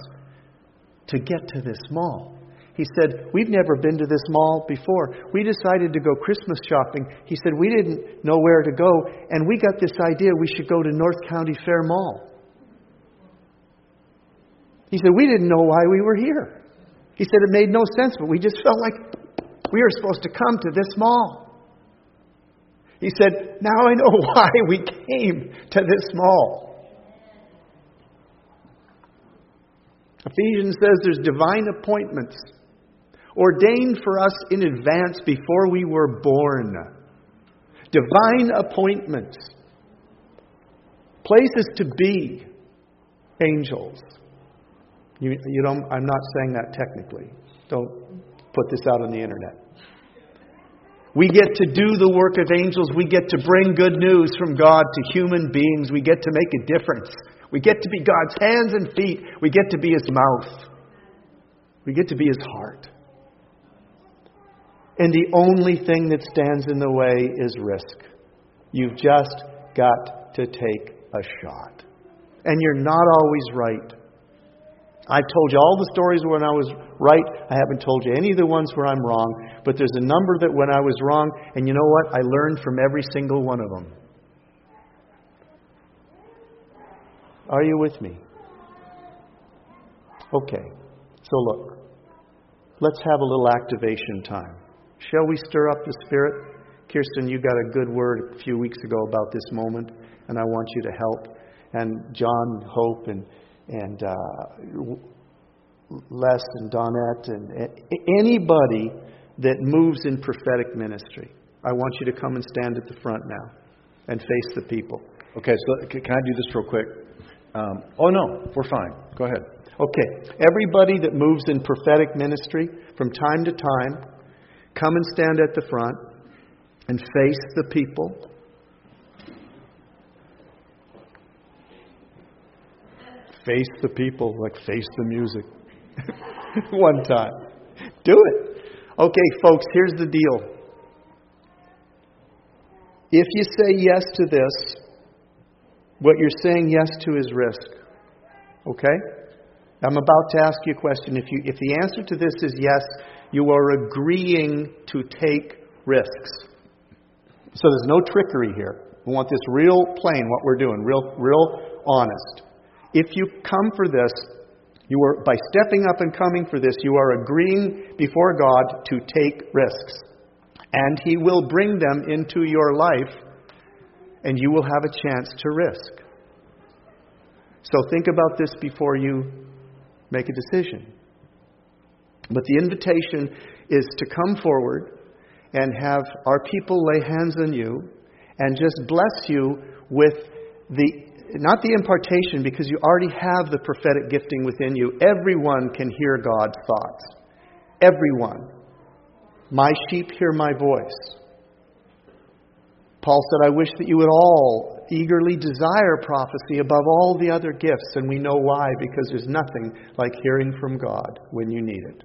to get to this mall. He said, We've never been to this mall before. We decided to go Christmas shopping. He said, We didn't know where to go, and we got this idea we should go to North County Fair Mall. He said, We didn't know why we were here. He said, It made no sense, but we just felt like we were supposed to come to this mall. He said, Now I know why we came to this mall. Ephesians says there's divine appointments ordained for us in advance before we were born. Divine appointments. Places to be. Angels. You, you don't, I'm not saying that technically. Don't put this out on the internet. We get to do the work of angels. We get to bring good news from God to human beings. We get to make a difference. We get to be God's hands and feet. We get to be His mouth. We get to be His heart. And the only thing that stands in the way is risk. You've just got to take a shot. And you're not always right. I've told you all the stories when I was right. I haven't told you any of the ones where I'm wrong. But there's a number that when I was wrong, and you know what? I learned from every single one of them. Are you with me? Okay. So look, let's have a little activation time. Shall we stir up the Spirit? Kirsten, you got a good word a few weeks ago about this moment, and I want you to help. And John, Hope, and and uh, Les and Donette and anybody that moves in prophetic ministry. I want you to come and stand at the front now and face the people. Okay, so can I do this real quick? Um, oh, no, we're fine. Go ahead. Okay, everybody that moves in prophetic ministry from time to time, come and stand at the front and face the people face the people like face the music. One time. Do it. Okay, folks, here's the deal. If you say yes to this, what you're saying yes to is risk. Okay? I'm about to ask you a question. If, you, if the answer to this is yes, you are agreeing to take risks. So there's no trickery here. We want this real plain, what we're doing, real, real honest. If you come for this, you are, by stepping up and coming for this, you are agreeing before God to take risks. And He will bring them into your life, and you will have a chance to risk. So think about this before you make a decision. But the invitation is to come forward and have our people lay hands on you and just bless you with the not the impartation because you already have the prophetic gifting within you. Everyone can hear God's thoughts. Everyone. My sheep hear my voice. Paul said, I wish that you would all eagerly desire prophecy above all the other gifts, and we know why, because there's nothing like hearing from God when you need it.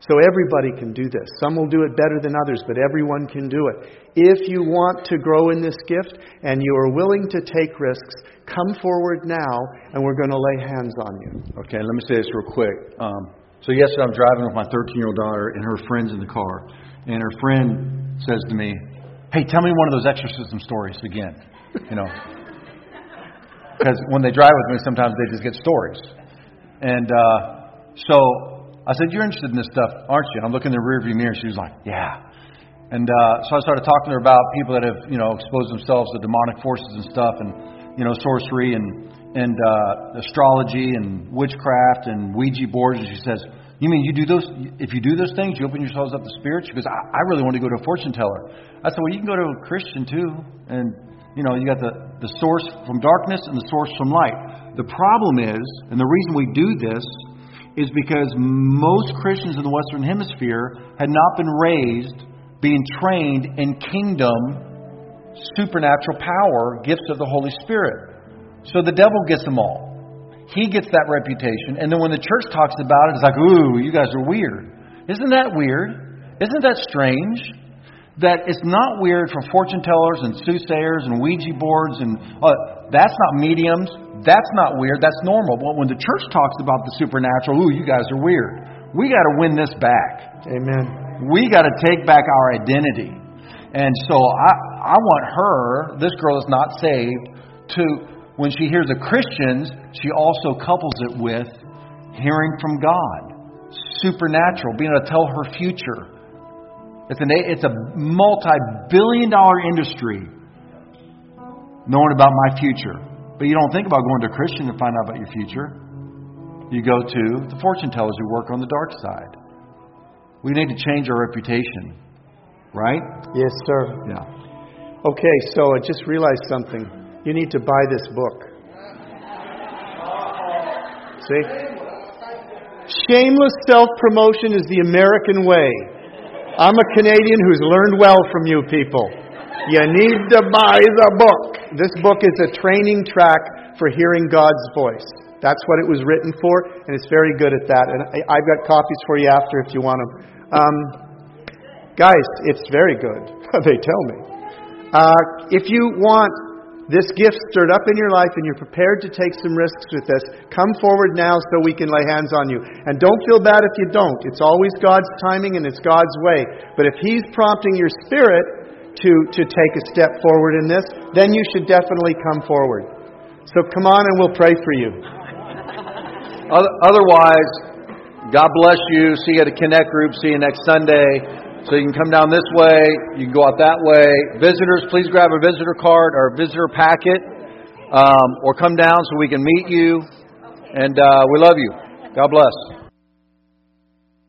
So everybody can do this. Some will do it better than others, but everyone can do it. If you want to grow in this gift and you are willing to take risks, come forward now and we're going to lay hands on you. Okay, let me say this real quick. Um, so yesterday I'm driving with my 13 year old daughter and her friends in the car, and her friend says to me, "Hey, tell me one of those exorcism stories again." You know, because when they drive with me, sometimes they just get stories, and uh, so I said, You're interested in this stuff, aren't you? And I'm looking in the rearview mirror. She was like, Yeah. And uh, so I started talking to her about people that have, you know, exposed themselves to demonic forces and stuff, and you know, sorcery and and uh, astrology and witchcraft and Ouija boards. And she says, "You mean you do those? If you do those things, you open yourselves up to spirits?" She goes, I, "I really want to go to a fortune teller." I said, "Well, you can go to a Christian too, and you know, you got the the source from darkness and the source from light. The problem is, and the reason we do this is because most Christians in the Western Hemisphere had not been raised being trained in kingdom, supernatural power, gifts of the Holy Spirit. So the devil gets them all. He gets that reputation. And then when the church talks about it, it's like, ooh, you guys are weird. Isn't that weird? Isn't that strange? That it's not weird for fortune tellers and soothsayers and Ouija boards and uh, that's not mediums. That's not weird. That's normal. But when the church talks about the supernatural, ooh, you guys are weird. We got to win this back. Amen. We got to take back our identity. And so I, I want her, this girl is not saved, to, when she hears the Christians, she also couples it with hearing from God. Supernatural, being able to tell her future. It's, an, it's a multi billion dollar industry knowing about my future. But you don't think about going to a Christian to find out about your future. You go to the fortune tellers who work on the dark side. We need to change our reputation, right? Yes, sir. Yeah. Okay, so I just realized something. You need to buy this book. See? Shameless self promotion is the American way. I'm a Canadian who's learned well from you people. You need to buy the book. This book is a training track for hearing God's voice. That's what it was written for, and it's very good at that. And I've got copies for you after if you want them. Um, guys, it's very good. they tell me. Uh, if you want this gift stirred up in your life and you're prepared to take some risks with this, come forward now so we can lay hands on you. And don't feel bad if you don't. It's always God's timing and it's God's way. But if He's prompting your spirit, to, to take a step forward in this, then you should definitely come forward. So come on and we'll pray for you. Otherwise, God bless you. See you at a Connect group. See you next Sunday. So you can come down this way. You can go out that way. Visitors, please grab a visitor card or a visitor packet, um, or come down so we can meet you. And uh, we love you. God bless.